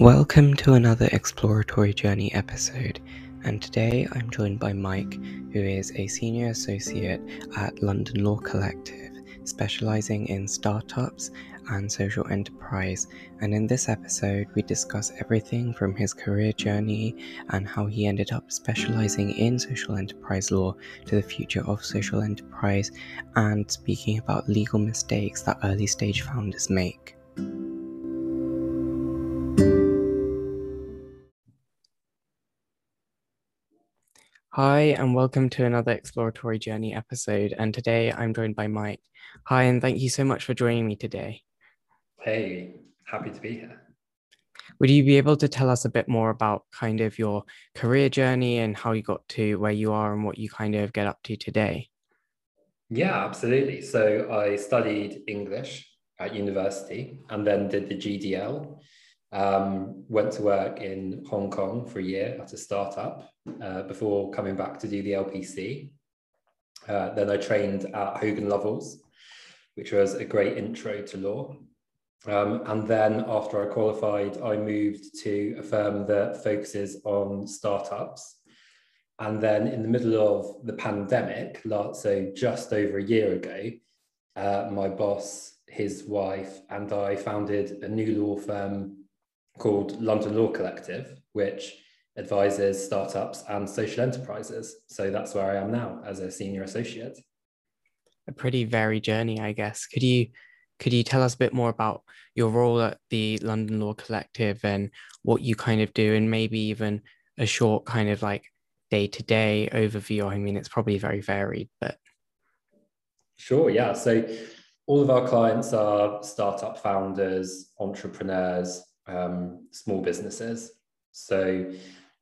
Welcome to another exploratory journey episode, and today I'm joined by Mike, who is a senior associate at London Law Collective, specializing in startups and social enterprise. And in this episode, we discuss everything from his career journey and how he ended up specializing in social enterprise law to the future of social enterprise, and speaking about legal mistakes that early stage founders make. Hi, and welcome to another exploratory journey episode. And today I'm joined by Mike. Hi, and thank you so much for joining me today. Hey, happy to be here. Would you be able to tell us a bit more about kind of your career journey and how you got to where you are and what you kind of get up to today? Yeah, absolutely. So I studied English at university and then did the GDL um, went to work in Hong Kong for a year at a startup uh, before coming back to do the LPC. Uh, then I trained at Hogan Lovells, which was a great intro to law. Um, and then after I qualified, I moved to a firm that focuses on startups. And then in the middle of the pandemic, so just over a year ago, uh, my boss, his wife, and I founded a new law firm called London Law Collective, which advises startups and social enterprises. So that's where I am now as a senior associate. A pretty varied journey, I guess. Could you could you tell us a bit more about your role at the London Law Collective and what you kind of do, and maybe even a short kind of like day to day overview? I mean, it's probably very varied, but sure, yeah. So all of our clients are startup founders, entrepreneurs, um, small businesses. So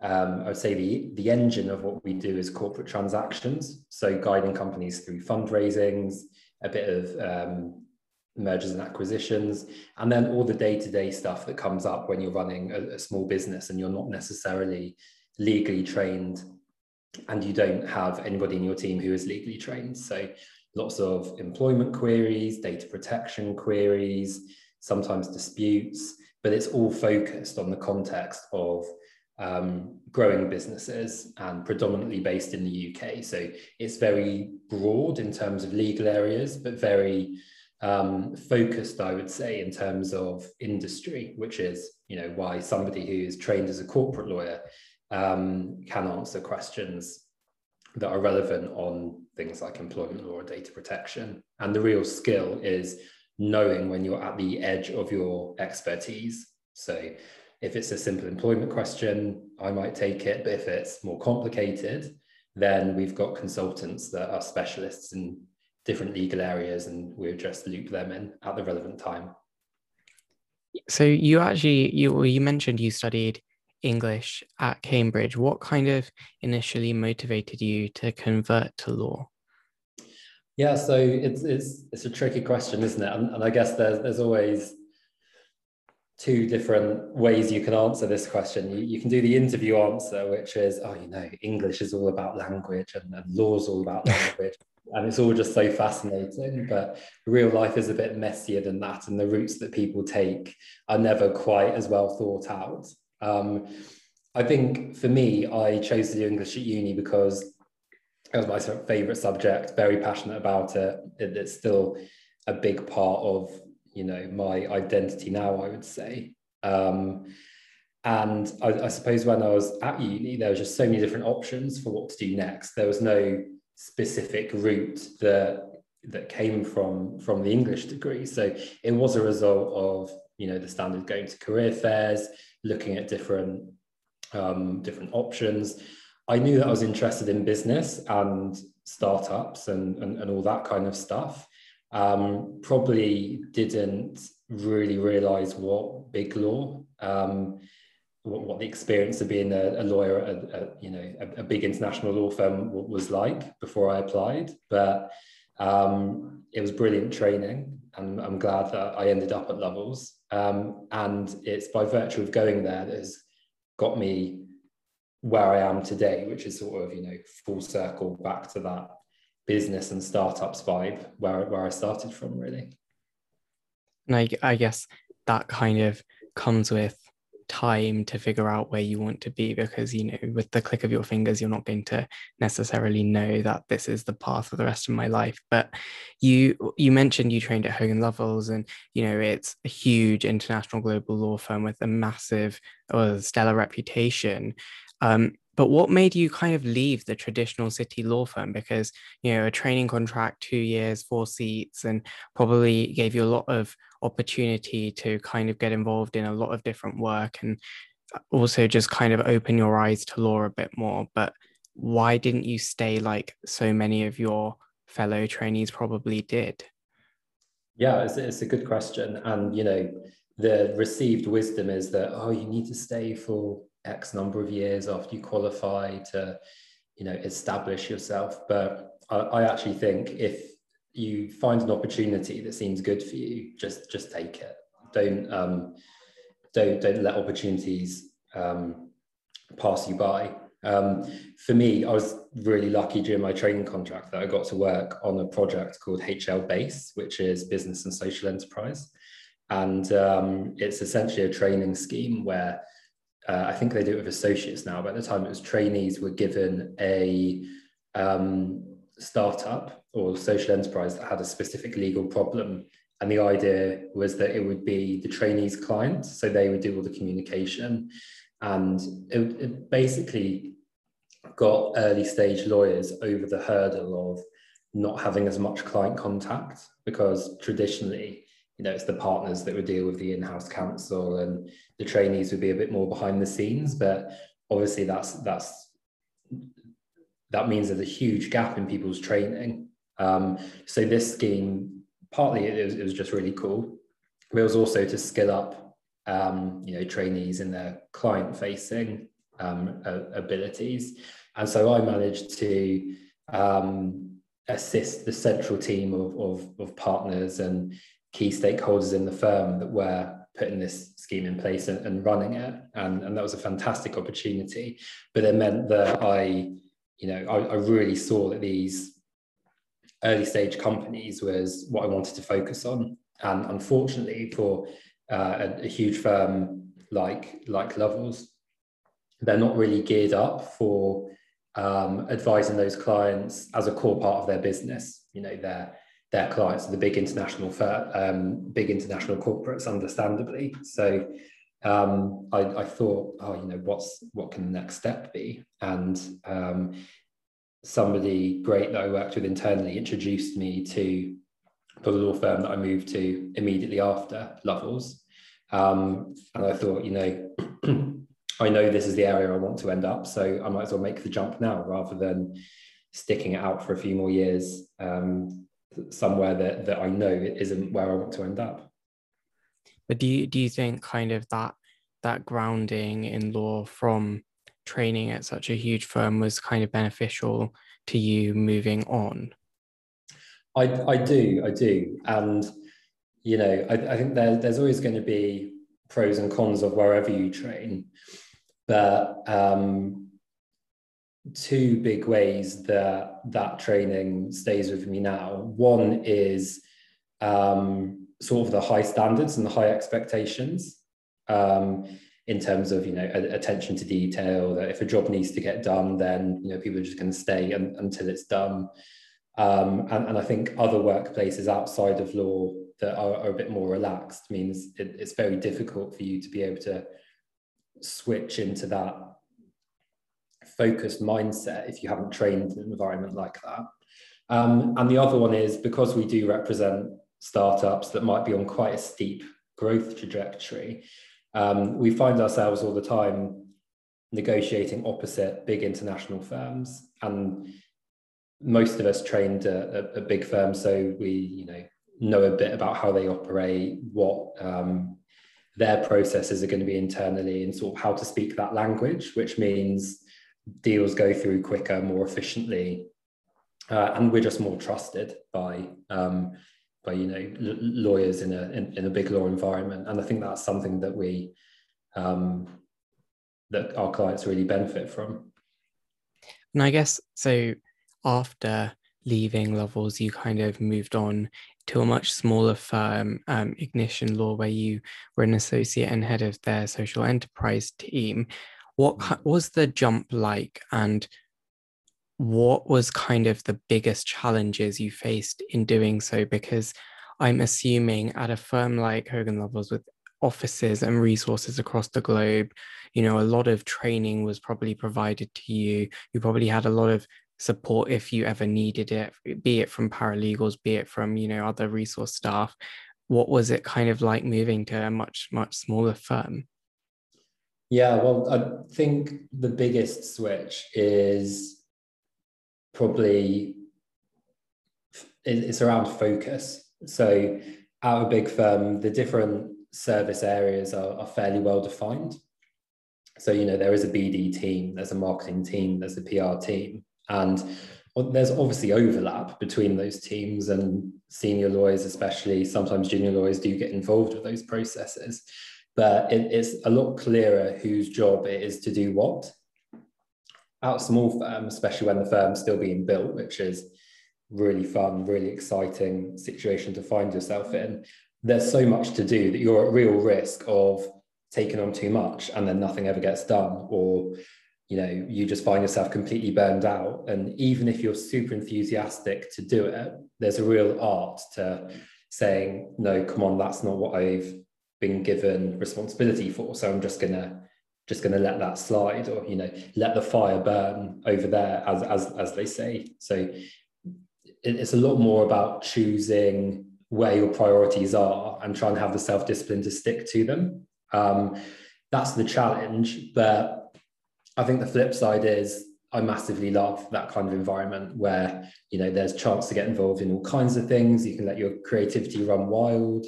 um, I would say the, the engine of what we do is corporate transactions. So guiding companies through fundraisings, a bit of um, mergers and acquisitions, and then all the day-to-day stuff that comes up when you're running a, a small business and you're not necessarily legally trained and you don't have anybody in your team who is legally trained. So lots of employment queries, data protection queries, sometimes disputes, but it's all focused on the context of um, growing businesses and predominantly based in the UK. So it's very broad in terms of legal areas, but very um, focused, I would say, in terms of industry, which is you know why somebody who is trained as a corporate lawyer um, can answer questions that are relevant on things like employment law or data protection. And the real skill is knowing when you're at the edge of your expertise. So if it's a simple employment question, I might take it. But if it's more complicated, then we've got consultants that are specialists in different legal areas and we'll just loop them in at the relevant time. So you actually you you mentioned you studied English at Cambridge. What kind of initially motivated you to convert to law? Yeah, so it's it's it's a tricky question, isn't it? And, and I guess there's there's always two different ways you can answer this question. You, you can do the interview answer, which is, oh, you know, English is all about language and, and law is all about language. and it's all just so fascinating. But real life is a bit messier than that. And the routes that people take are never quite as well thought out. Um, I think for me, I chose to do English at uni because it was my favorite subject, very passionate about it. it. It's still a big part of, you know, my identity now, I would say. Um, and I, I, suppose when I was at uni, there was just so many different options for what to do next. There was no specific route that that came from from the English degree. So it was a result of you know the standard going to career fairs, looking at different um, different options. I knew that I was interested in business and startups and, and, and all that kind of stuff. Um, probably didn't really realize what big law, um, what, what, the experience of being a, a lawyer at you know a, a, big international law firm was like before I applied. But um, it was brilliant training, and I'm glad that I ended up at Lovells. Um, and it's by virtue of going there that has got me where I am today, which is sort of, you know, full circle back to that business and startups vibe where, where I started from, really. And I, I guess that kind of comes with time to figure out where you want to be because you know with the click of your fingers you're not going to necessarily know that this is the path for the rest of my life but you you mentioned you trained at Hogan Lovells and you know it's a huge international global law firm with a massive or stellar reputation um, but what made you kind of leave the traditional city law firm? Because you know a training contract two years four seats and probably gave you a lot of opportunity to kind of get involved in a lot of different work and uh, also just kind of open your eyes to law a bit more. But why didn't you stay like so many of your fellow trainees probably did? Yeah it's, it's a good question. And you know the received wisdom is that oh you need to stay for X number of years after you qualify to, you know, establish yourself. But I, I actually think if you find an opportunity that seems good for you, just just take it. Don't um, don't don't let opportunities um, pass you by. Um, for me, I was really lucky during my training contract that I got to work on a project called HL Base, which is Business and Social Enterprise. And um, it's essentially a training scheme where uh, I think they do it with associates now, but at the time it was trainees were given a um, startup or social enterprise that had a specific legal problem. And the idea was that it would be the trainees' client, so they would do all the communication. And it, it basically got early stage lawyers over the hurdle of not having as much client contact because traditionally you know, it's the partners that would deal with the in-house counsel and the trainees would be a bit more behind the scenes. But obviously that's that's that means there's a huge gap in people's training. Um, so this scheme, partly it was, it was, just really cool, but it was also to skill up, um, you know, trainees in their client-facing um, abilities. And so I managed to um, assist the central team of, of, of partners and key stakeholders in the firm that were putting this scheme in place and, and running it. And, and that was a fantastic opportunity. But it meant that I, you know, I, I really saw that these early stage companies was what I wanted to focus on. And unfortunately, for uh, a, a, huge firm like like Lovells, they're not really geared up for um, advising those clients as a core part of their business. You know, they're their clients are the big international um, big international corporates, understandably. So um, I, I, thought, oh, you know, what's what can the next step be? And um, somebody great that I worked with internally introduced me to the law firm that I moved to immediately after Lovells. Um, and I thought, you know, I know this is the area I want to end up, so I might as well make the jump now rather than sticking it out for a few more years um, somewhere that that I know isn't where I want to end up. But do you do you think kind of that that grounding in law from training at such a huge firm was kind of beneficial to you moving on? I I do I do, and you know I, I think there, there's always going to be pros and cons of wherever you train, but um, two big ways that that training stays with me now. One is um, sort of the high standards and the high expectations um, in terms of you know attention to detail. That if a job needs to get done, then you know people are just going to stay un- until it's done. Um, and, and I think other workplaces outside of law that are, are a bit more relaxed means it, it's very difficult for you to be able to switch into that focused mindset if you haven't trained in an environment like that. Um, and the other one is because we do represent startups that might be on quite a steep growth trajectory, um, we find ourselves all the time negotiating opposite big international firms. And most of us trained at a, big firm, so we, you know, know a bit about how they operate, what um, their processes are going to be internally, and sort of how to speak that language, which means deals go through quicker, more efficiently, uh, and we're just more trusted by um, by you know l- lawyers in a in, in, a big law environment. And I think that's something that we um, that our clients really benefit from. And I guess so. After leaving Lovells, you kind of moved on to a much smaller firm, um, Ignition Law, where you were an associate and head of their social enterprise team. What mm. was the jump like, and what was kind of the biggest challenges you faced in doing so? Because I'm assuming at a firm like Hogan Lovells with offices and resources across the globe, you know, a lot of training was probably provided to you. You probably had a lot of support if you ever needed it, be it from paralegals, be it from, you know, other resource staff. What was it kind of like moving to a much, much smaller firm? Yeah, well, I think the biggest switch is probably it's around focus. So, at a big firm, the different service areas are, are fairly well defined. So, you know, there is a BD team, there's a marketing team, there's a PR team, and there's obviously overlap between those teams and senior lawyers, especially sometimes junior lawyers do get involved with those processes. But it, it's a lot clearer whose job it is to do what. Out small firm, especially when the firm's still being built, which is really fun, really exciting situation to find yourself in. There's so much to do that you're at real risk of taking on too much and then nothing ever gets done or you know you just find yourself completely burned out and even if you're super enthusiastic to do it there's a real art to saying no come on that's not what i've been given responsibility for. So i'm just gonna just gonna let that slide or you know let the fire burn over there as as as they say. So it's a lot more about choosing where your priorities are and trying to have the self-discipline to stick to them. Um, that's the challenge but I think the flip side is I massively love that kind of environment where you know there's chance to get involved in all kinds of things. You can let your creativity run wild,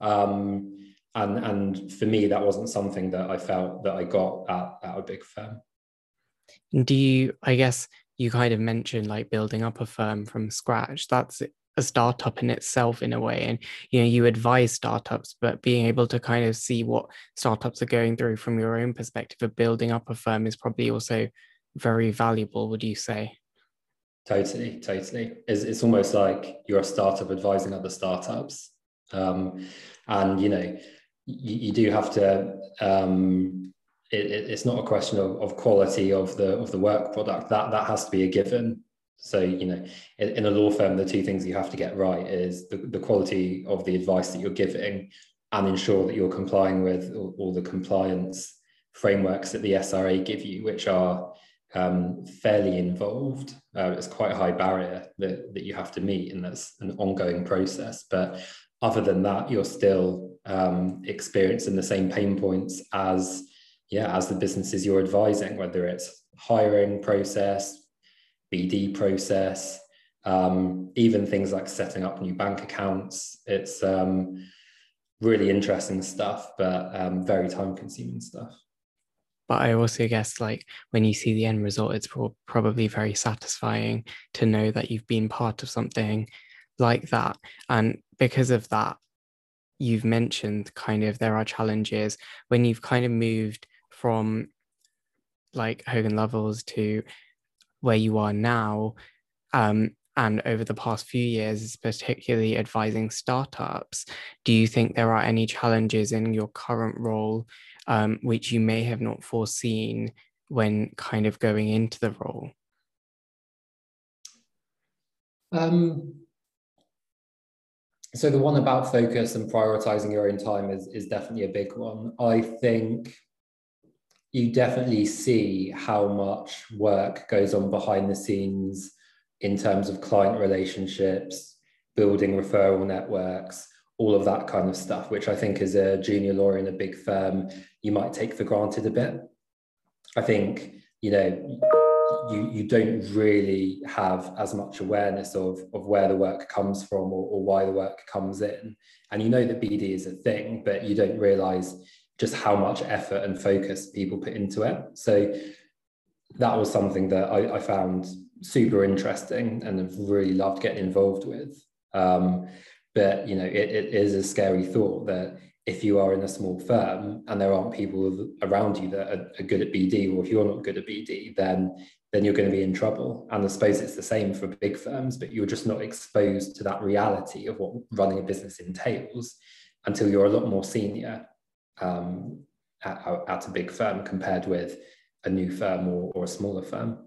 um, and and for me that wasn't something that I felt that I got at, at a big firm. Do you? I guess you kind of mentioned like building up a firm from scratch. That's a startup in itself in a way and you know you advise startups but being able to kind of see what startups are going through from your own perspective of building up a firm is probably also very valuable would you say totally totally it's, it's almost like you're a startup advising other startups um, and you know you, you do have to um, it, it, it's not a question of, of quality of the of the work product that that has to be a given so, you know, in, in, a law firm, the two things you have to get right is the, the quality of the advice that you're giving and ensure that you're complying with all, all the compliance frameworks that the SRA give you, which are um, fairly involved. Uh, it's quite a high barrier that, that you have to meet, and that's an ongoing process. But other than that, you're still um, experiencing the same pain points as yeah as the businesses you're advising, whether it's hiring process, BD process, um, even things like setting up new bank accounts. It's um, really interesting stuff, but um, very time consuming stuff. But I also guess, like, when you see the end result, it's pro- probably very satisfying to know that you've been part of something like that. And because of that, you've mentioned kind of there are challenges when you've kind of moved from like Hogan Lovells to where you are now um, and over the past few years, particularly advising startups, do you think there are any challenges in your current role um, which you may have not foreseen when kind of going into the role? Um, so the one about focus and prioritizing your own time is, is definitely a big one. I think you definitely see how much work goes on behind the scenes in terms of client relationships, building referral networks, all of that kind of stuff, which I think as a junior lawyer in a big firm, you might take for granted a bit. I think, you know, you, you don't really have as much awareness of, of where the work comes from or, or why the work comes in. And you know that BD is a thing, but you don't realize just how much effort and focus people put into it. So that was something that I, I found super interesting and have really loved getting involved with. Um, but you know, it, it is a scary thought that if you are in a small firm and there aren't people around you that are, are good at BD, or if you're not good at BD, then then you're going to be in trouble. And I suppose it's the same for big firms, but you're just not exposed to that reality of what running a business entails until you're a lot more senior um, at, at, a big firm compared with a new firm or, or a smaller firm.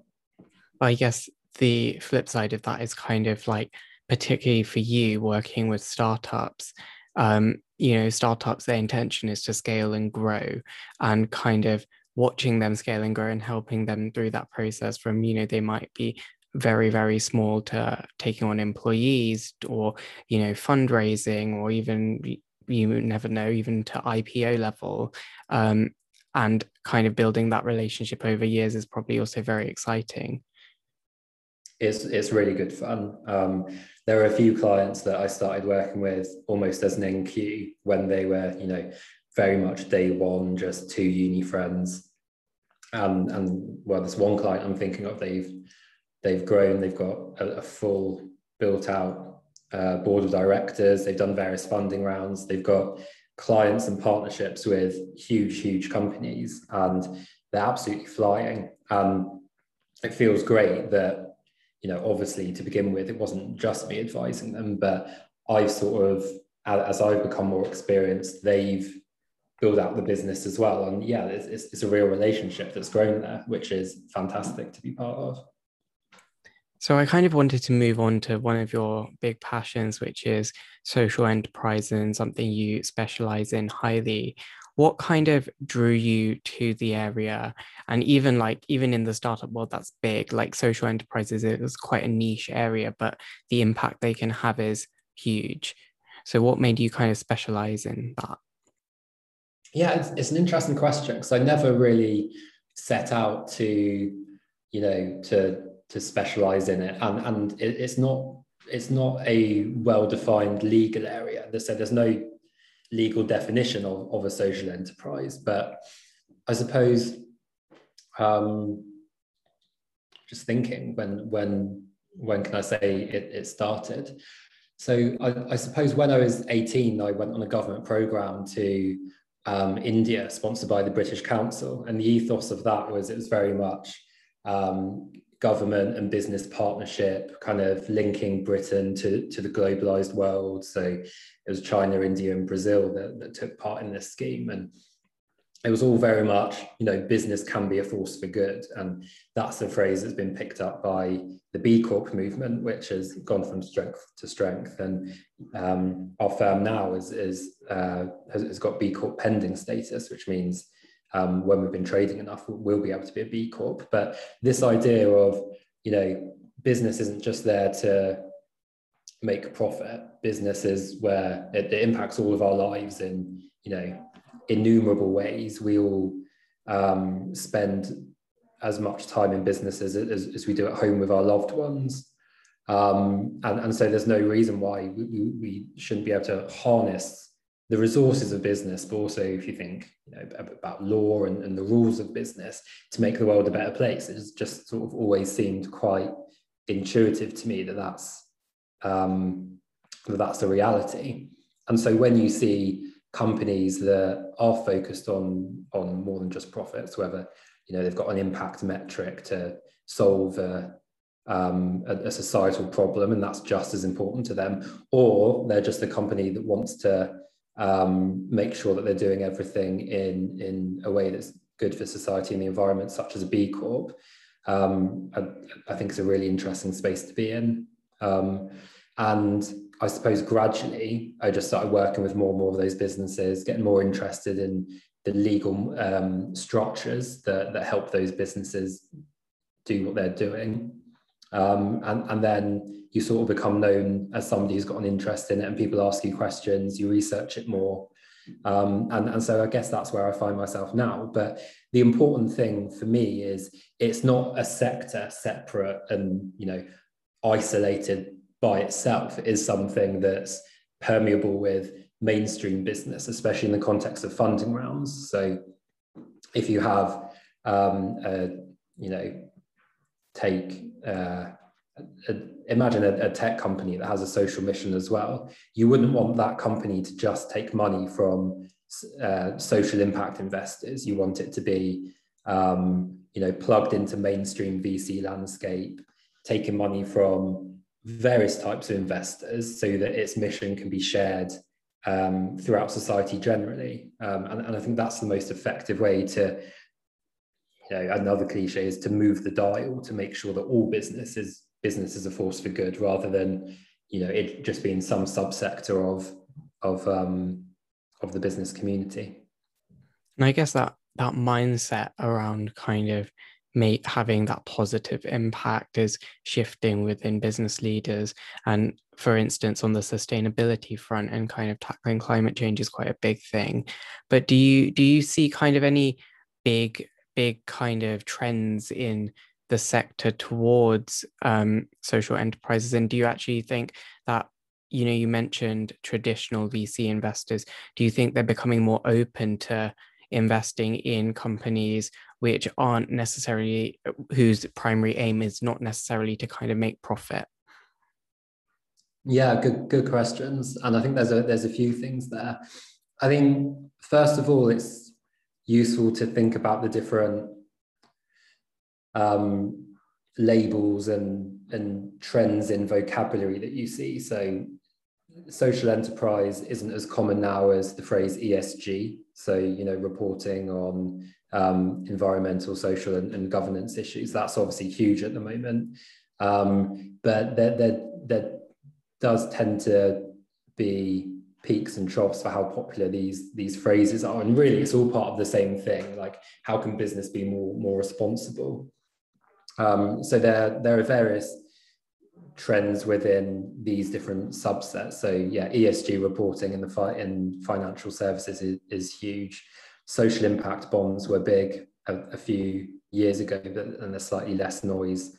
I guess the flip side of that is kind of like, particularly for you working with startups, um, you know, startups, their intention is to scale and grow and kind of watching them scale and grow and helping them through that process from, you know, they might be very, very small to taking on employees or, you know, fundraising or even you never know, even to IPO level. Um, and kind of building that relationship over years is probably also very exciting. It's, it's really good fun. Um, there are a few clients that I started working with almost as an NQ when they were, you know, very much day one, just two uni friends. Um, and well, there's one client I'm thinking of. They've they've grown. They've got a, a full built out uh, board of directors. They've done various funding rounds. They've got clients and partnerships with huge, huge companies, and they're absolutely flying. Um, it feels great that you know, obviously to begin with, it wasn't just me advising them, but I've sort of, as I've become more experienced, they've built out the business as well. And yeah, it's, it's, it's a real relationship that's grown there, which is fantastic to be part of. So I kind of wanted to move on to one of your big passions, which is social enterprise and something you specialize in highly. What kind of drew you to the area? And even like even in the startup world that's big. Like social enterprises it was quite a niche area but the impact they can have is huge. So what made you kind of specialize in that yeah it's, it's an interesting question because i never really set out to you know to to specialize in it and and it, it's not it's not a well defined legal area so there's no legal definition of, of a social enterprise. But I suppose um, just thinking when when when can I say it, it started? So I, I, suppose when I was 18, I went on a government program to um, India, sponsored by the British Council, and the ethos of that was it was very much um, government and business partnership, kind of linking Britain to, to the globalized world. So it was China, India, and Brazil that, that took part in this scheme. And it was all very much, you know, business can be a force for good. And that's a phrase that's been picked up by the B Corp movement, which has gone from strength to strength. And um, our firm now is, is uh, has, has got B Corp pending status, which means um, when we've been trading enough, we'll be able to be a B Corp. But this idea of, you know, business isn't just there to make profit. Business is where it, it impacts all of our lives in, you know, innumerable ways. We all um, spend as much time in business as, as, as, we do at home with our loved ones. Um, and, and so there's no reason why we, we, we shouldn't be able to harness the resources of business, but also if you think you know, about law and, and the rules of business to make the world a better place, it's just sort of always seemed quite intuitive to me that that's um, that that's the reality. And so when you see companies that are focused on on more than just profits, whether you know they've got an impact metric to solve a, um, a, a, societal problem, and that's just as important to them, or they're just a company that wants to um, make sure that they're doing everything in, in a way that's good for society and the environment, such as a B Corp, um, I, I, think it's a really interesting space to be in. Um, and I suppose gradually, I just started working with more and more of those businesses, getting more interested in the legal um, structures that, that help those businesses do what they're doing. Um, and, and then you sort of become known as somebody who's got an interest in it and people ask you questions, you research it more. Um, and, and so I guess that's where I find myself now. But the important thing for me is it's not a sector separate and, you know, isolated by itself. is something that's permeable with mainstream business, especially in the context of funding rounds. So if you have, um, a, you know, take uh, a, imagine a, a, tech company that has a social mission as well. You wouldn't want that company to just take money from uh, social impact investors. You want it to be um, you know, plugged into mainstream VC landscape, taking money from various types of investors so that its mission can be shared um, throughout society generally. Um, and, and I think that's the most effective way to, you know, another cliche is to move the dial to make sure that all business is business is a force for good rather than, you know, it just being some subsector of of um, of the business community. And I guess that that mindset around kind of having that positive impact is shifting within business leaders. And for instance on the sustainability front and kind of tackling climate change is quite a big thing. But do you do you see kind of any big big kind of trends in the sector towards um, social enterprises? And do you actually think that you know you mentioned traditional vc investors do you think they're becoming more open to investing in companies which aren't necessarily whose primary aim is not necessarily to kind of make profit? Yeah good good questions. And i think there's a there's a few things there. I think first of all it's useful to think about the different um, labels and and trends in vocabulary that you see. So social enterprise isn't as common now as the phrase esg so you know reporting on um, environmental, social, and, and, governance issues. That's obviously huge at the moment. Um, but there, there, there does tend to be peaks and troughs for how popular these these phrases are and really it's all part of the same thing like how can business be more more responsible um, so there there are various trends within these different subsets so yeah esg reporting in the fight in financial services is, is huge social impact bonds were big a, a few years ago, but, and there's slightly less noise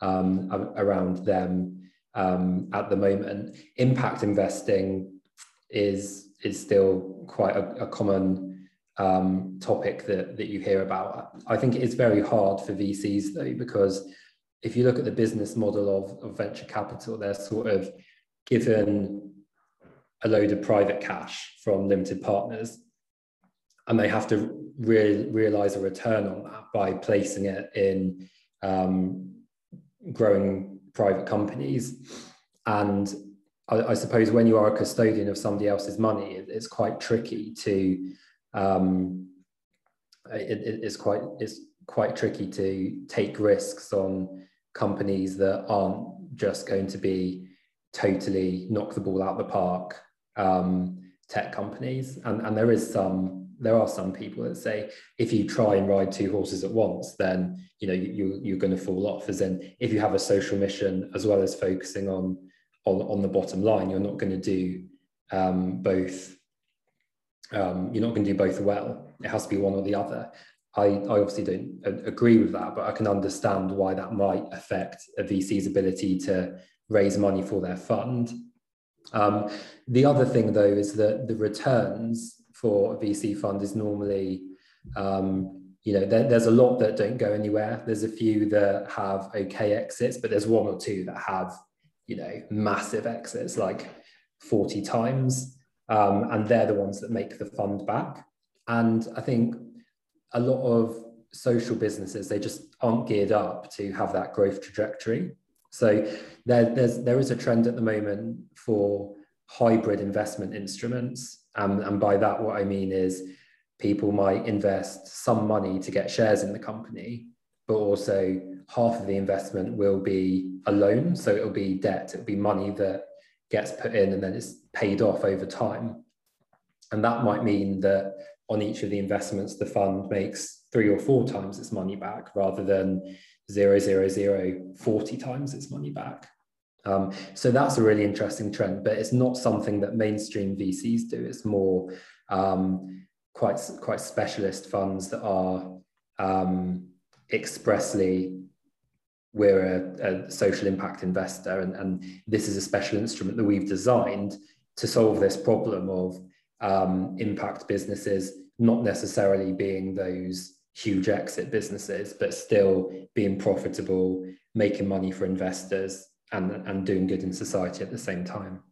um, around them um, at the moment. Impact investing is is still quite a, a common um, topic that, that you hear about. I think it's very hard for VCs though, because if you look at the business model of, of venture capital, they're sort of given a load of private cash from limited partners and they have to re- realize a return on that by placing it in um, growing private companies. And I, I, suppose when you are a custodian of somebody else's money, it, it's quite tricky to um, it, it's quite it's quite tricky to take risks on companies that aren't just going to be totally knock the ball out the park um, tech companies and, and there is some there are some people that say if you try and ride two horses at once, then you know you, you're going to fall off. As in, if you have a social mission as well as focusing on on, on the bottom line, you're not going to do um, both. Um, you're not going to do both well. It has to be one or the other. I, I obviously don't agree with that, but I can understand why that might affect a VC's ability to raise money for their fund. Um, the other thing, though, is that the returns for a VC fund is normally, um, you know, there, there's a lot that don't go anywhere. There's a few that have okay exits, but there's one or two that have, you know, massive exits, like 40 times. Um, and they're the ones that make the fund back. And I think a lot of social businesses, they just aren't geared up to have that growth trajectory. So there, there's, there is a trend at the moment for hybrid investment instruments. Um, and by that, what I mean is people might invest some money to get shares in the company, but also half of the investment will be a loan. So it'll be debt, it'll be money that gets put in and then it's paid off over time. And that might mean that on each of the investments, the fund makes three or four times its money back rather than zero, zero, zero, 40 times its money back. Um, so that's a really interesting trend, but it's not something that mainstream VCs do. It's more um, quite quite specialist funds that are um, expressly we're a, a, social impact investor, and, and this is a special instrument that we've designed to solve this problem of um, impact businesses not necessarily being those huge exit businesses, but still being profitable, making money for investors, and and doing good in society at the same time.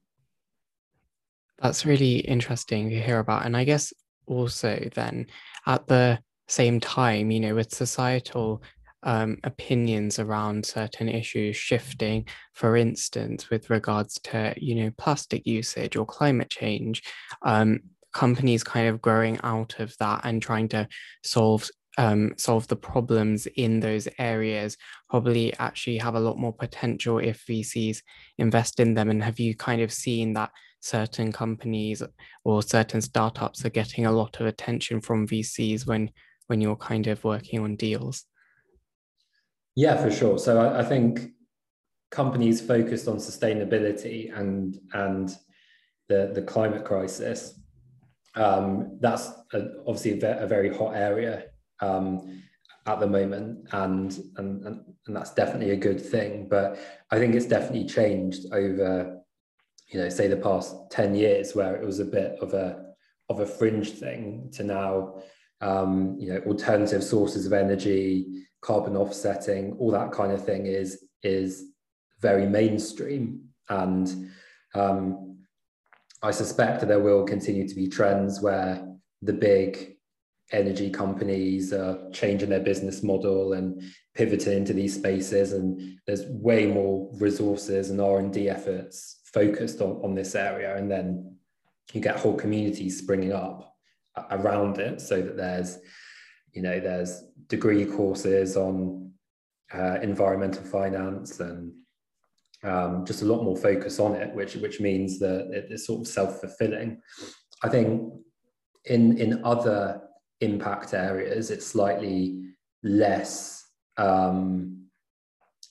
That's really interesting to hear about. And i guess also then at the same time, you know, with societal um, opinions around certain issues shifting, for instance, with regards to, you know, plastic usage or climate change, um, companies kind of growing out of that and trying to solve um, solve the problems in those areas probably actually have a lot more potential if VCs invest in them. And have you kind of seen that certain companies or certain startups are getting a lot of attention from VCs when when you're kind of working on deals? Yeah, for sure. So I, I think companies focused on sustainability and and the the climate crisis. Um, that's a, obviously a, very hot area um, at the moment, and, and and and that's definitely a good thing. But I think it's definitely changed over, you know, say the past ten years, where it was a bit of a of a fringe thing to now, um, you know, alternative sources of energy, carbon offsetting, all that kind of thing is is very mainstream, and um, I suspect that there will continue to be trends where the big energy companies are changing their business model and pivoting into these spaces and there's way more resources and r&d efforts focused on, on this area and then you get whole communities springing up around it so that there's you know there's degree courses on uh, environmental finance and um, just a lot more focus on it which which means that it's sort of self-fulfilling i think in in other impact areas, it's slightly less um,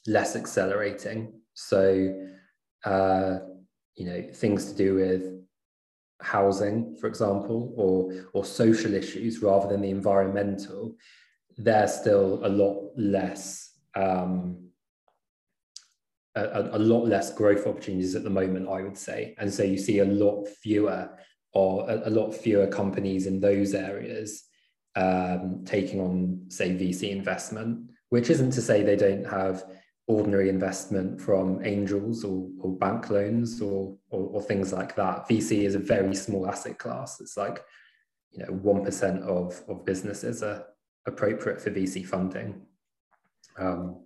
less accelerating. So, uh, you know, things to do with housing, for example, or or social issues rather than the environmental, they're still a lot less. Um, a, a, lot less growth opportunities at the moment, I would say, and so you see a lot fewer or a, a lot fewer companies in those areas um, taking on, say, VC investment, which isn't to say they don't have ordinary investment from angels or, or bank loans or, or, or, things like that. VC is a very small asset class. It's like, you know, 1% of, of businesses are appropriate for VC funding. Um,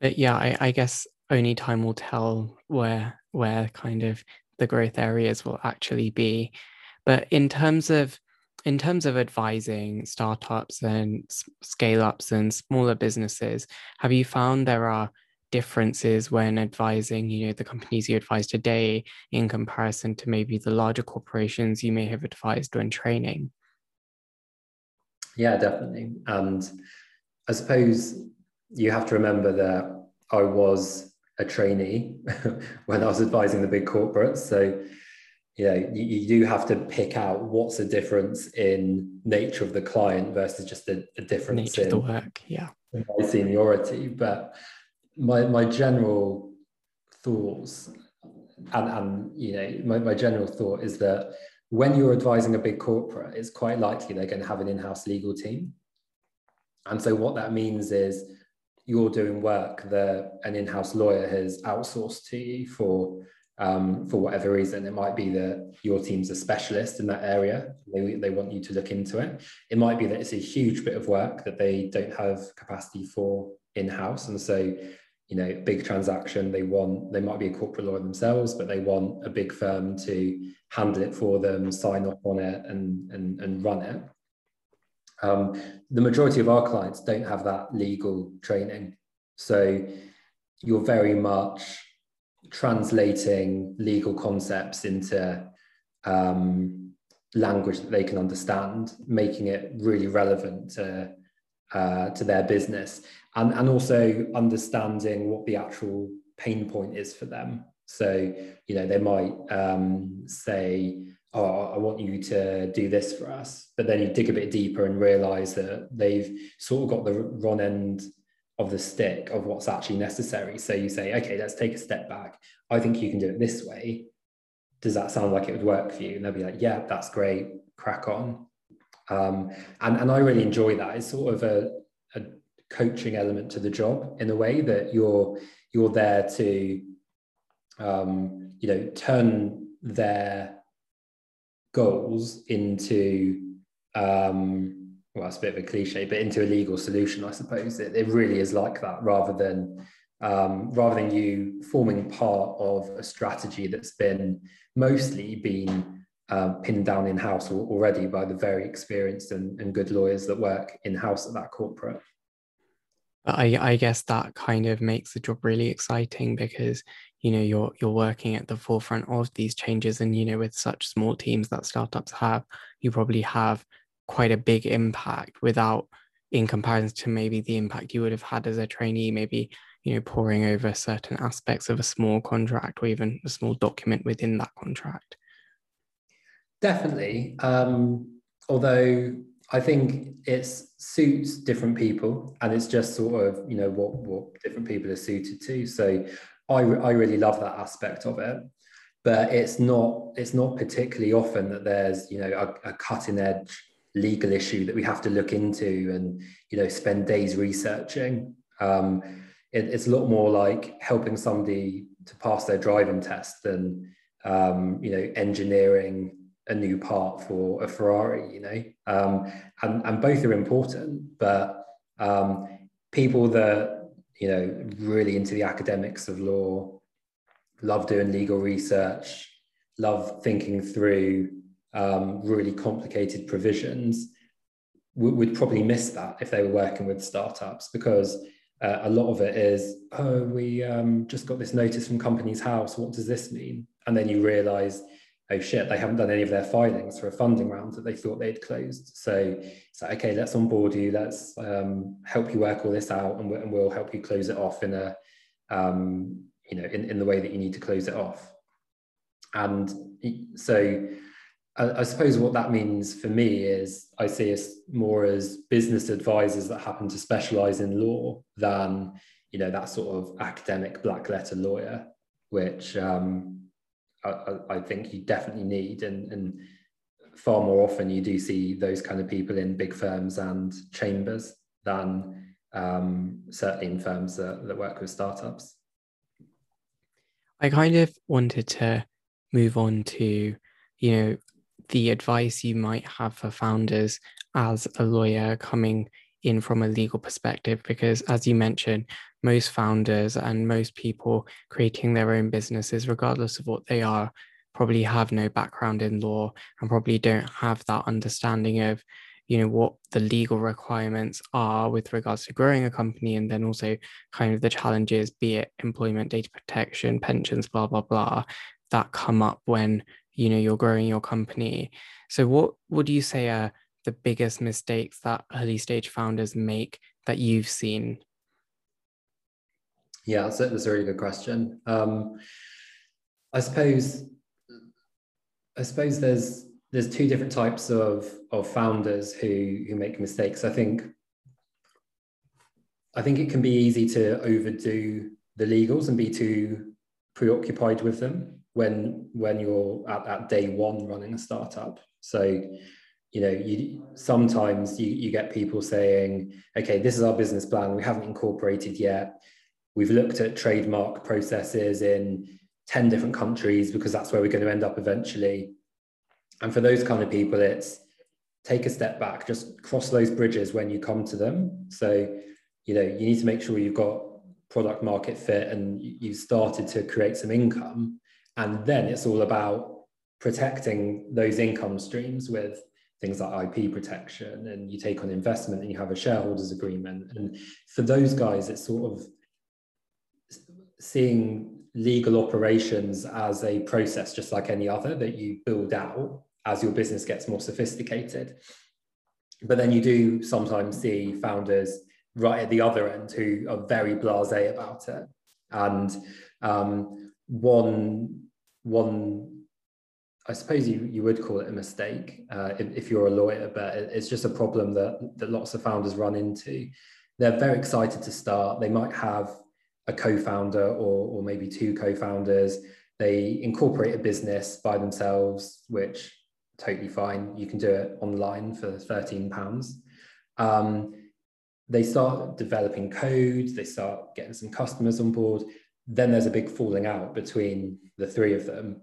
but yeah, I, I guess only time will tell where where kind of the growth areas will actually be. But in terms of in terms of advising startups and scale ups and smaller businesses, have you found there are differences when advising, you know, the companies you advise today in comparison to maybe the larger corporations you may have advised when training? Yeah, definitely. And I suppose you have to remember that I was a trainee when I was advising the big corporates. So you know you, you, do have to pick out what's the difference in nature of the client versus just a, a difference nature in the work yeah. my seniority. But my my general thoughts and and you know my, my general thought is that when you're advising a big corporate it's quite likely they're going to have an in-house legal team. And so what that means is you're doing work that an in-house lawyer has outsourced to you for um, for whatever reason. It might be that your team's a specialist in that area. They, they want you to look into it. It might be that it's a huge bit of work that they don't have capacity for in-house. And so, you know, big transaction, they want, they might be a corporate lawyer themselves, but they want a big firm to handle it for them, sign off on it and, and, and run it. Um, the majority of our clients don't have that legal training. So you're very much translating legal concepts into um, language that they can understand, making it really relevant to uh, to their business, and and also understanding what the actual pain point is for them. So you know they might um, say, "Oh, I want you to do this for us," but then you dig a bit deeper and realize that they've sort of got the wrong end of the stick of what's actually necessary. So you say, okay, let's take a step back. I think you can do it this way. Does that sound like it would work for you? And they'll be like, yeah, that's great, crack on. Um, and, and I really enjoy that. It's sort of a, a coaching element to the job in a way that you're you're there to um, you know turn their goals into um, well, it's a bit of a cliche, but into a legal solution, I suppose. It, it really is like that rather than um, rather than you forming part of a strategy that's been mostly been uh, pinned down in house already by the very experienced and, and good lawyers that work in house at that corporate. I, I guess that kind of makes the job really exciting because you know you're you're working at the forefront of these changes and you know with such small teams that startups have you probably have quite a big impact without in comparison to maybe the impact you would have had as a trainee maybe you know poring over certain aspects of a small contract or even a small document within that contract. Definitely. Um, although i think it suits different people and it's just sort of you know what what different people are suited to. So i, I really love that aspect of it but it's not it's not particularly often that there's you know a, a cutting edge legal issue that we have to look into and you know spend days researching. Um, it, it's a lot more like helping somebody to pass their driving test than um, you know engineering a new part for a Ferrari, you know, um, and and both are important, but um, people that you know really into the academics of law love doing legal research, love thinking through um, really complicated provisions would, would probably miss that if they were working with startups because uh, a lot of it is, oh, we um, just got this notice from Companies House. What does this mean? And then you realize, oh shit, they haven't done any of their filings for a funding round that they thought they'd closed. So it's like, okay, let's onboard you. Let's um, help you work all this out, and, and we'll help you close it off in a, um, you know, in, in the way that you need to close it off. And so I, I suppose what that means for me is I see us more as business advisors that happen to specialize in law than you know that sort of academic black letter lawyer, which um, I, I, think you definitely need, and, and far more often you do see those kind of people in big firms and chambers than um, certainly in firms that, that work with startups. I kind of wanted to move on to, you know, the advice you might have for founders as a lawyer coming in from a legal perspective because as you mentioned most founders and most people creating their own businesses regardless of what they are probably have no background in law and probably don't have that understanding of you know what the legal requirements are with regards to growing a company and then also kind of the challenges be it employment data protection pensions blah blah blah that come up when you know you're growing your company. So what would you say are the biggest mistakes that early stage founders make that you've seen? Yeah that's a, that's a really good question. Um, i suppose i suppose there's there's two different types of of founders who who make mistakes. I think i think it can be easy to overdo the legals and be too preoccupied with them when when you're at, at day one running a startup. So you know you sometimes you, you get people saying okay this is our business plan. We haven't incorporated yet. We've looked at trademark processes in 10 different countries because that's where we're going to end up eventually. And for those kind of people it's take a step back just cross those bridges when you come to them. So you know you need to make sure you've got product market fit and you've started to create some income. And then it's all about protecting those income streams with things like IP protection and you take on investment and you have a shareholders agreement. And for those guys, it's sort of seeing legal operations as a process just like any other that you build out as your business gets more sophisticated. But then you do sometimes see founders right at the other end who are very blasé about it. And um, one one I suppose you, you would call it a mistake uh, if, if, you're a lawyer, but it's just a problem that, that lots of founders run into. They're very excited to start. They might have a co-founder or, or maybe two co-founders. They incorporate a business by themselves, which totally fine. You can do it online for 13 pounds. Um, they start developing code. They start getting some customers on board then there's a big falling out between the three of them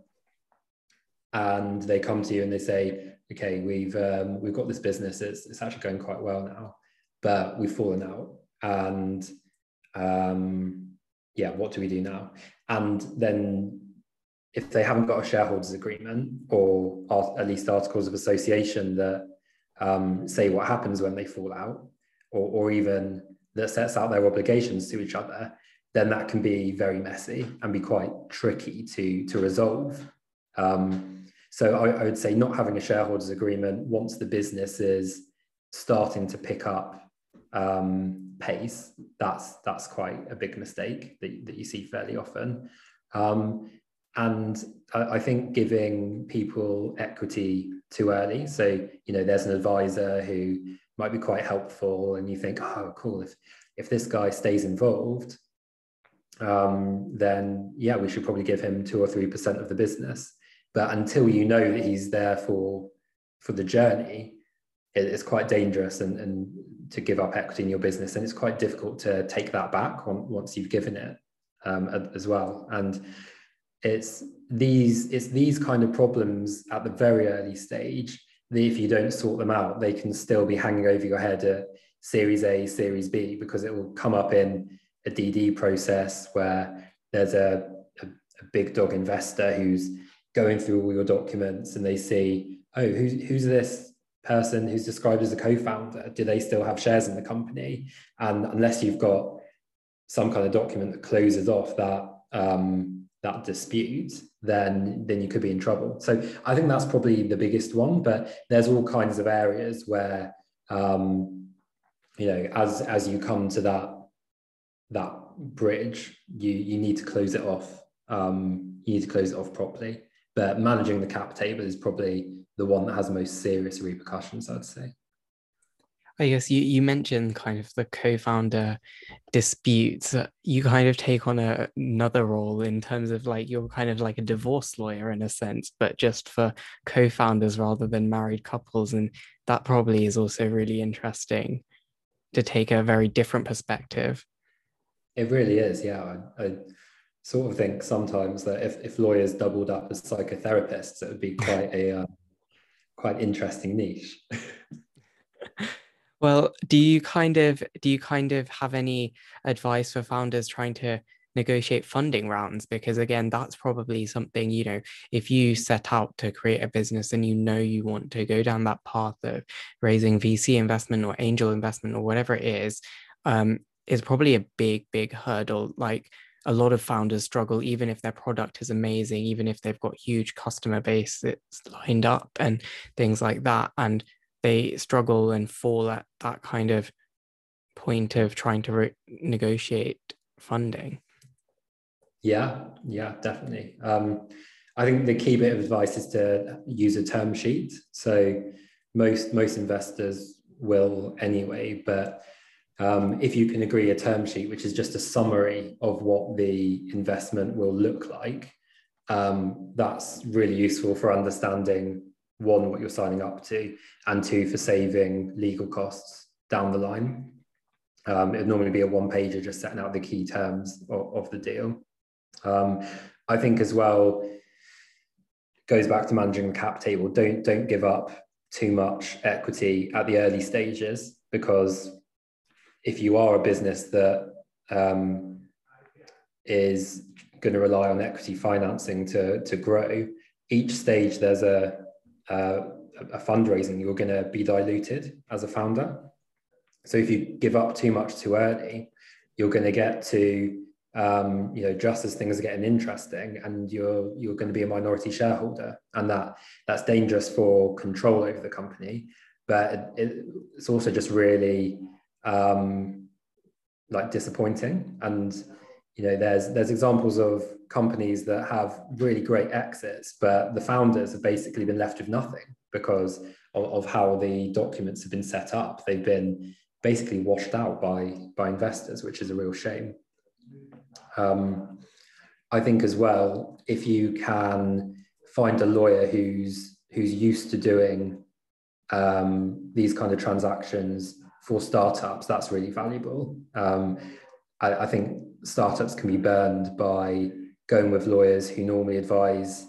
and they come to you and they say okay, we've um, we've got this business. It's it's actually going quite well now, but we've fallen out, and um, yeah, what do we do now? And then if they haven't got a shareholders agreement or at least articles of association that um, say what happens when they fall out, or, or even that sets out their obligations to each other, then that can be very messy and be quite tricky to, to resolve. Um, so I, I, would say not having a shareholders agreement once the business is starting to pick up um, pace, that's that's quite a big mistake that, that you see fairly often. Um, and I, I think giving people equity too early. So you know, there's an advisor who might be quite helpful, and you think, oh, cool, if if this guy stays involved, um, then yeah, we should probably give him two or three percent of the business. But until you know that he's there for for the journey, it, it's quite dangerous and, and to give up equity in your business, and it's quite difficult to take that back on, once you've given it um, as well. And it's these it's these kind of problems at the very early stage that if you don't sort them out, they can still be hanging over your head at Series A, Series B, because it will come up in a DD process where there's a, a, a big dog investor who's going through all your documents and they see, oh, who's, who's this person who's described as a co-founder? Do they still have shares in the company? And unless you've got some kind of document that closes off that um, that dispute, then then you could be in trouble. So I think that's probably the biggest one. But there's all kinds of areas where um, you know, as as you come to that that bridge, you you need to close it off. Um, you need to close it off properly. But managing the cap table is probably the one that has the most serious repercussions, I'd say. I guess you, you mentioned kind of the co-founder disputes. You kind of take on a, another role in terms of like you're kind of like a divorce lawyer in a sense, but just for co-founders rather than married couples. And that probably is also really interesting to take a very different perspective. It really is, yeah. I, I sort of think sometimes that if, if lawyers doubled up as psychotherapists, it would be quite a uh, quite interesting niche. well, do you kind of do you kind of have any advice for founders trying to negotiate funding rounds because again that's probably something you know if you set out to create a business and you know you want to go down that path of raising vc investment or angel investment or whatever it is um, is probably a big big hurdle like a lot of founders struggle even if their product is amazing even if they've got huge customer base that's lined up and things like that and they struggle and fall at that kind of point of trying to re- negotiate funding. Yeah yeah definitely. Um, i think the key bit of advice is to use a term sheet. So most most investors will anyway but um, if you can agree a term sheet, which is just a summary of what the investment will look like, um, that's really useful for understanding one, what you're signing up to, and two, for saving legal costs down the line. Um, it'd normally be a one pager just setting out the key terms of, of the deal. Um, I think as well, goes back to managing the cap table. Don't don't give up too much equity at the early stages because if you are a business that um, is going to rely on equity financing to, to grow, each stage there's a, a, a fundraising, you're going to be diluted as a founder. So if you give up too much too early, you're going to get to um, you know just as things are getting interesting, and you're you're going to be a minority shareholder, and that that's dangerous for control over the company. But it, it's also just really um, like disappointing. And you know, there's there's examples of companies that have really great exits, but the founders have basically been left with nothing because of, of how the documents have been set up. They've been basically washed out by by investors, which is a real shame. Um, I think as well, if you can find a lawyer who's who's used to doing um, these kind of transactions for startups, that's really valuable. Um, I, I, think startups can be burned by going with lawyers who normally advise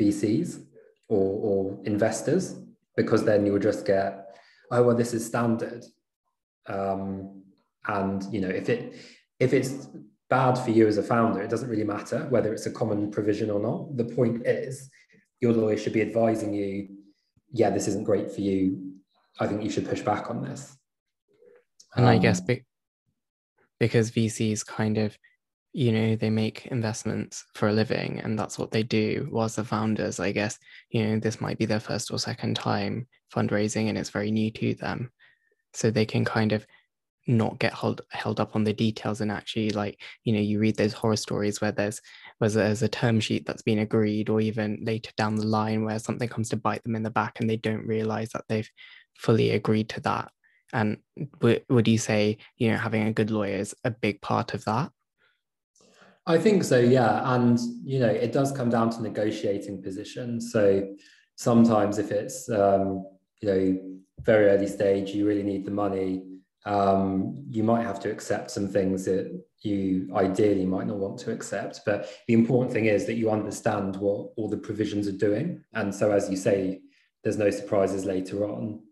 VCs or, or investors. because then you'll just get, oh well, this is standard. Um, and you know, if it if it's bad for you as a founder, it doesn't really matter whether it's a common provision or not. The point is, your lawyer should be advising you, yeah, this isn't great for you. I think you should push back on this. And um, I guess um, be- because VCs kind of you know they make investments for a living and that's what they do whilst the founders i guess you know this might be their first or second time fundraising and it's very new to them. So they can kind of not get held held up on the details and actually like you know you read those horror stories where there's where there's a term sheet that's been agreed or even later down the line where something comes to bite them in the back and they don't realize that they've fully agreed to that and w- would you say you know having a good lawyer is a big part of that I think so, yeah. And, you know, it does come down to negotiating position. So sometimes if it's, um, you know, very early stage, you really need the money, um, you might have to accept some things that you ideally might not want to accept. But the important thing is that you understand what all the provisions are doing. And so, as you say, there's no surprises later on.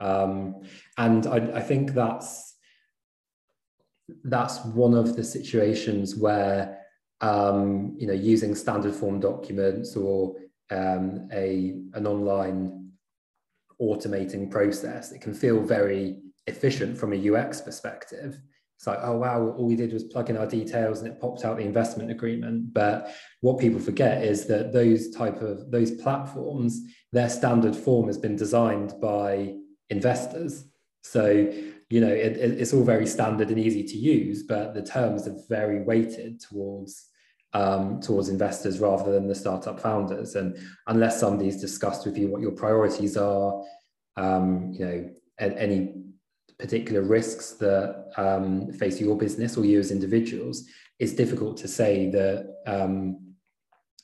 Um, and I, I think that's that's one of the situations where um, you know, using standard form documents or um, a, an online automating process, it can feel very efficient from a UX perspective. It's like, oh wow, all we did was plug in our details and it popped out the investment agreement. But what people forget is that those type of those platforms, their standard form has been designed by investors. So you know, it, it's all very standard and easy to use, but the terms are very weighted towards um, towards investors rather than the startup founders. And unless somebody's discussed with you what your priorities are, um, you know, any particular risks that um, face your business or you as individuals, it's difficult to say that um,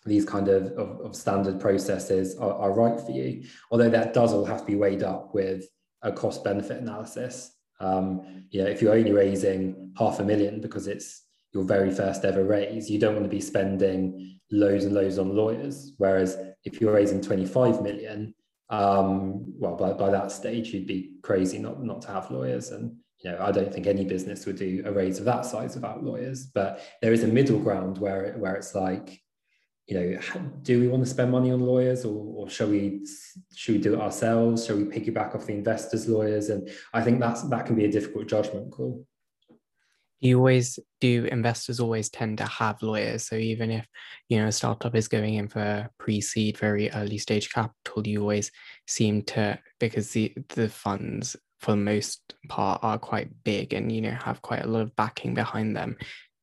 these kind of, of, of standard processes are, are, right for you. Although that does all have to be weighed up with a cost benefit analysis. Um, you know, if you're only raising half a million because it's your very first ever raise, you don't want to be spending loads and loads on lawyers. Whereas if you're raising 25 million, um, well, by, by that stage, you'd be crazy not, not to have lawyers. And, you know, I don't think any business would do a raise of that size without lawyers. But there is a middle ground where, where it's like, you know, do we want to spend money on lawyers or, or shall we should we do it ourselves? Shall we piggyback off the investors' lawyers? And I think that's that can be a difficult judgment call you always do investors always tend to have lawyers so even if you know a startup is going in for pre-seed very early stage capital you always seem to because the the funds for the most part are quite big and you know have quite a lot of backing behind them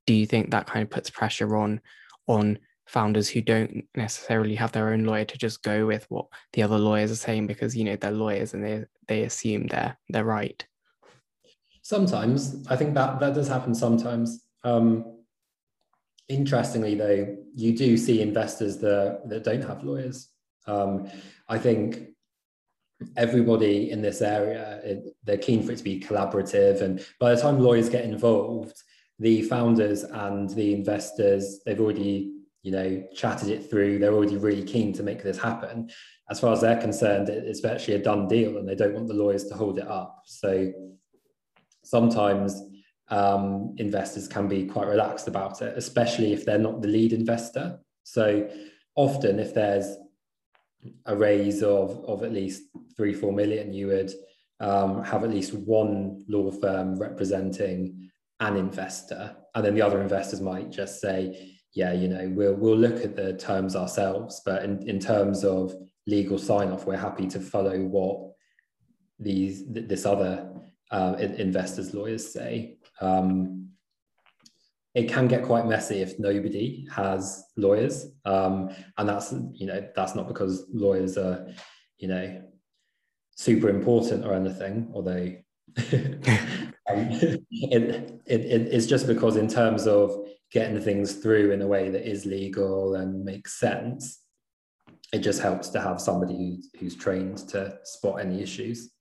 do you think that kind of puts pressure on on founders who don't necessarily have their own lawyer to just go with what the other lawyers are saying because you know they're lawyers and they they assume they're they're right Sometimes I think that that does happen sometimes. Um, interestingly, though, you do see investors that that don't have lawyers. Um, I think everybody in this area it, they're keen for it to be collaborative, and by the time lawyers get involved, the founders and the investors they've already you know chatted it through. They're already really keen to make this happen. As far as they're concerned, it's actually a done deal, and they don't want the lawyers to hold it up. So sometimes um, investors can be quite relaxed about it, especially if they're not the lead investor. So often, if there's a raise of, of at least three, four million, you would um, have at least one law firm representing an investor. And then the other investors might just say, yeah, you know, we'll, we'll look at the terms ourselves. But in, in terms of legal sign off, we're happy to follow what these this other uh, investors' lawyers say. Um, it can get quite messy if nobody has lawyers, um, and that's you know that's not because lawyers are you know super important or anything, although um, it, it, it, it's just because in terms of getting things through in a way that is legal and makes sense, it just helps to have somebody who's, who's trained to spot any issues.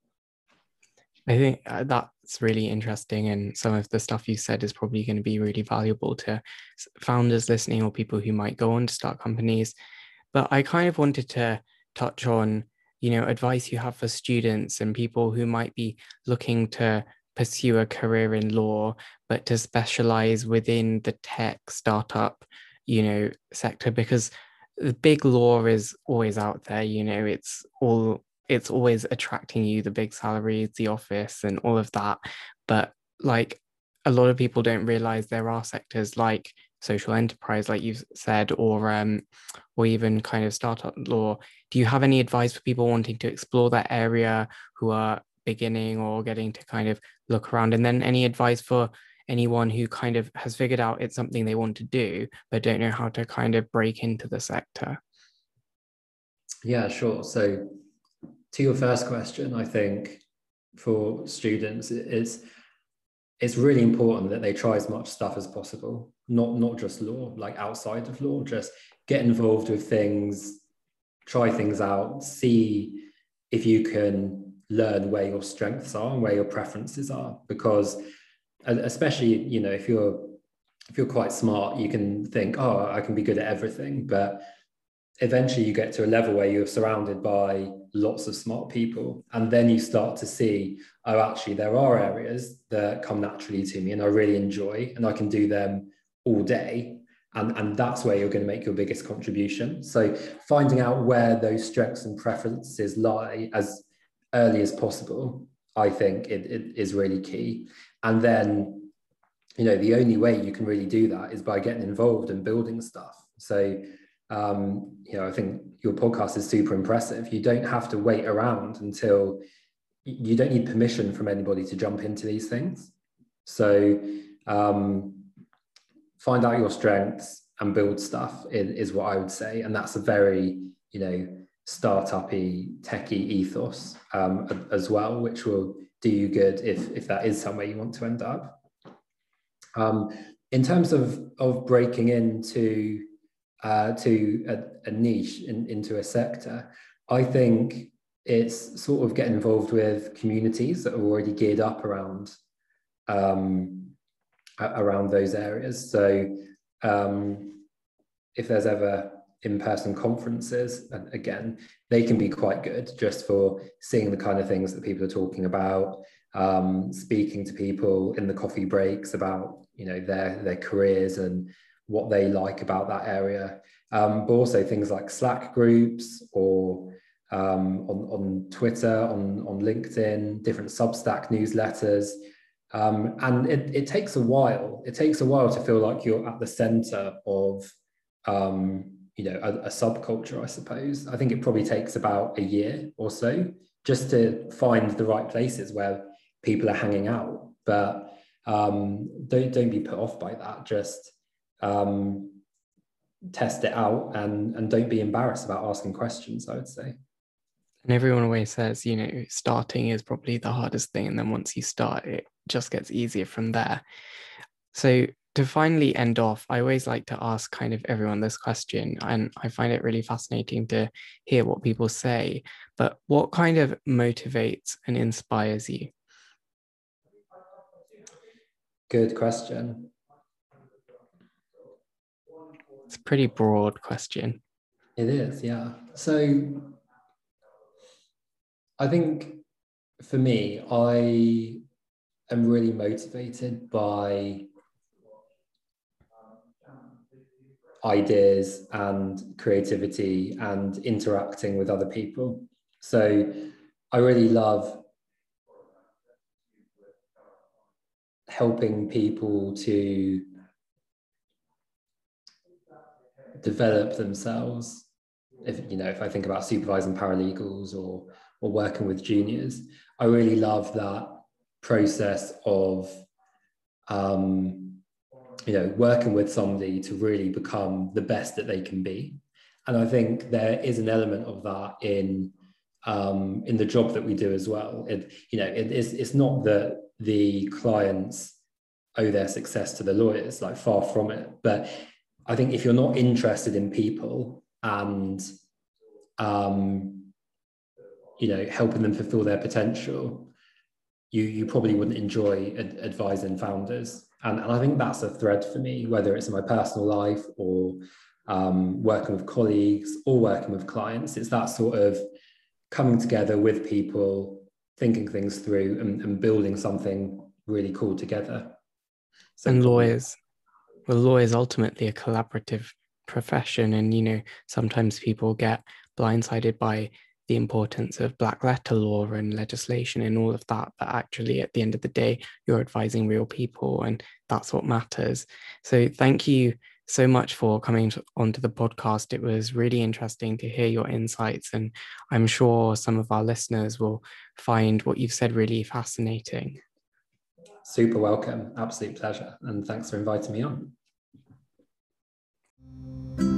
I think uh, that's really interesting. And some of the stuff you said is probably going to be really valuable to founders listening or people who might go on to start companies. But I kind of wanted to touch on you know advice you have for students and people who might be looking to pursue a career in law but to specialize within the tech startup you know sector because the big law is always out there you know it's all it's always attracting you the big salaries the office and all of that. But like a lot of people don't realize there are sectors like social enterprise like you've said or um or even kind of startup law. Do you have any advice for people wanting to explore that area who are beginning or getting to kind of look around. And then any advice for anyone who kind of has figured out it's something they want to do but don't know how to kind of break into the sector? Yeah sure. So to your first question i think for students it's it's really important that they try as much stuff as possible not not just law like outside of law just get involved with things try things out see if you can learn where your strengths are and where your preferences are because especially you know if you're if you're quite smart you can think oh i can be good at everything. But eventually you get to a level where you're surrounded by lots of smart people and then you start to see oh actually there are areas that come naturally to me and i really enjoy and i can do them all day. And, and that's where you're going to make your biggest contribution. So finding out where those strengths and preferences lie as early as possible i think it, it is really key and then, you know, the only way you can really do that is by getting involved and building stuff. So, um, you know, I think your podcast is super impressive. You don't have to wait around until you don't need permission from anybody to jump into these things. So, um, find out your strengths and build stuff is what I would say. And that's a very, you know, startup-y, techie ethos um, as well, which will do you good if if that is somewhere you want to end up. Um, in terms of of breaking into uh, to a, a niche in, into a sector, I think it's sort of getting involved with communities that are already geared up around um, around those areas. So um, if there's ever in-person conferences and again they can be quite good just for seeing the kind of things that people are talking about um, speaking to people in the coffee breaks about you know their their careers and what they like about that area. Um, but also things like slack groups or um, on, on twitter on, on linkedin different substack newsletters. Um, and it, it takes a while. It takes a while to feel like you're at the center of um, you know a, a subculture i suppose. I think it probably takes about a year or so just to find the right places where people are hanging out. But um, don't don't be put off by that. Just um, test it out and and don't be embarrassed about asking questions i would say. And everyone always says you know starting is probably the hardest thing. And then once you start it just gets easier from there. So to finally end off, I always like to ask kind of everyone this question, and I find it really fascinating to hear what people say. But what kind of motivates and inspires you? Good question. It's a pretty broad question. It is, yeah. So I think for me, I am really motivated by ideas and creativity and interacting with other people. So I really love helping people to develop themselves. If you know, if I think about supervising paralegals or or working with juniors, I really love that process of um, you know working with somebody to really become the best that they can be. And i think there is an element of that in um, in the job that we do as well. It you know it is it's not that the clients owe their success to the lawyers like far from it. But i think if you're not interested in people and um, you know helping them fulfill their potential you you probably wouldn't enjoy ad- advising founders and, and I think that's a thread for me, whether it's in my personal life or um, working with colleagues or working with clients. It's that sort of coming together with people, thinking things through, and, and building something really cool together. So and lawyers, well, law is ultimately a collaborative profession, and you know sometimes people get blindsided by the importance of black letter law and legislation and all of that. But actually, at the end of the day, you're advising real people, and that's what matters. So, thank you so much for coming onto the podcast. It was really interesting to hear your insights, and I'm sure some of our listeners will find what you've said really fascinating. Super welcome. Absolute pleasure. And thanks for inviting me on.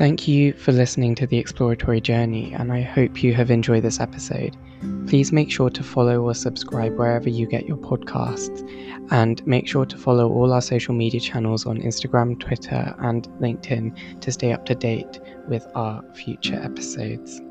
Thank you for listening to the exploratory journey, and I hope you have enjoyed this episode. Please make sure to follow or subscribe wherever you get your podcasts, and make sure to follow all our social media channels on Instagram, Twitter, and LinkedIn to stay up to date with our future episodes.